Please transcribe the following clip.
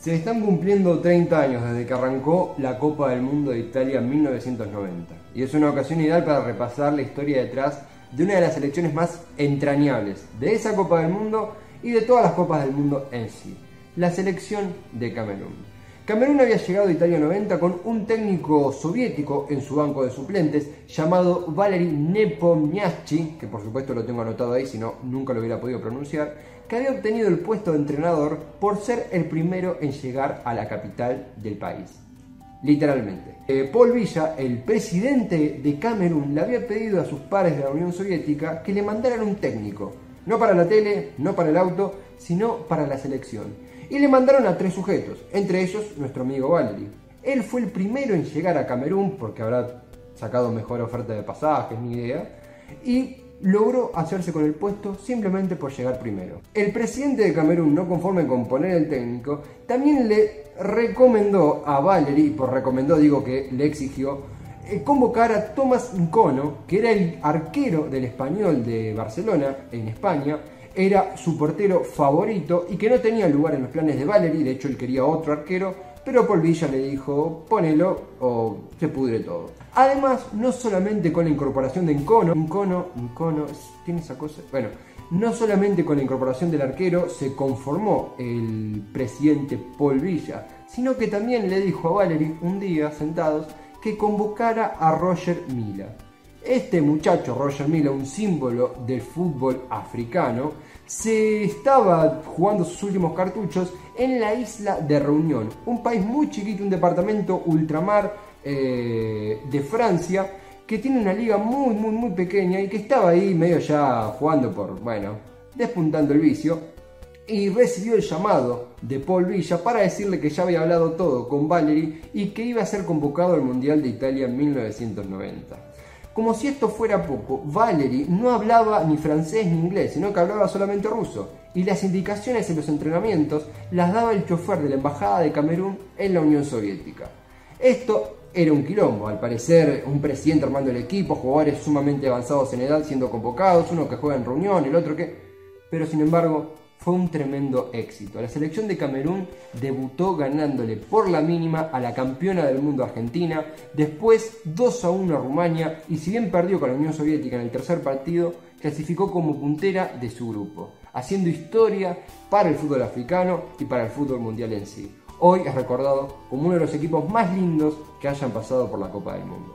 Se están cumpliendo 30 años desde que arrancó la Copa del Mundo de Italia en 1990 y es una ocasión ideal para repasar la historia detrás de una de las selecciones más entrañables de esa Copa del Mundo y de todas las Copas del Mundo en sí, la selección de Camerún. Camerún había llegado a Italia 90 con un técnico soviético en su banco de suplentes llamado Valery Nepomniachtchi, que por supuesto lo tengo anotado ahí, si no nunca lo hubiera podido pronunciar, que había obtenido el puesto de entrenador por ser el primero en llegar a la capital del país. Literalmente. Eh, Paul Villa, el presidente de Camerún, le había pedido a sus pares de la Unión Soviética que le mandaran un técnico, no para la tele, no para el auto, sino para la selección y le mandaron a tres sujetos, entre ellos nuestro amigo Valery. Él fue el primero en llegar a Camerún porque habrá sacado mejor oferta de pasajes, ni idea, y logró hacerse con el puesto simplemente por llegar primero. El presidente de Camerún, no conforme con poner el técnico, también le recomendó a Valery, por recomendó digo que le exigió, convocar a Tomás Nkono, que era el arquero del español de Barcelona, en España, era su portero favorito y que no tenía lugar en los planes de Valery, de hecho él quería otro arquero, pero Paul Villa le dijo, ponelo o se pudre todo. Además, no solamente con la incorporación de Encono, Encono, Encono, tiene esa cosa, bueno, no solamente con la incorporación del arquero se conformó el presidente Paul Villa, sino que también le dijo a Valery un día sentados que convocara a Roger Mila. Este muchacho, Roger Mila, un símbolo del fútbol africano, se estaba jugando sus últimos cartuchos en la isla de Reunión, un país muy chiquito, un departamento ultramar eh, de Francia, que tiene una liga muy, muy, muy pequeña y que estaba ahí medio ya jugando por, bueno, despuntando el vicio. Y recibió el llamado de Paul Villa para decirle que ya había hablado todo con Valery y que iba a ser convocado al Mundial de Italia en 1990. Como si esto fuera poco, Valery no hablaba ni francés ni inglés, sino que hablaba solamente ruso, y las indicaciones en los entrenamientos las daba el chofer de la Embajada de Camerún en la Unión Soviética. Esto era un quilombo, al parecer un presidente armando el equipo, jugadores sumamente avanzados en edad siendo convocados, uno que juega en reunión, el otro que... Pero sin embargo, fue un tremendo éxito. La selección de Camerún debutó ganándole por la mínima a la campeona del mundo Argentina, después 2 a 1 a Rumania y si bien perdió con la Unión Soviética en el tercer partido, clasificó como puntera de su grupo, haciendo historia para el fútbol africano y para el fútbol mundial en sí. Hoy es recordado como uno de los equipos más lindos que hayan pasado por la Copa del Mundo.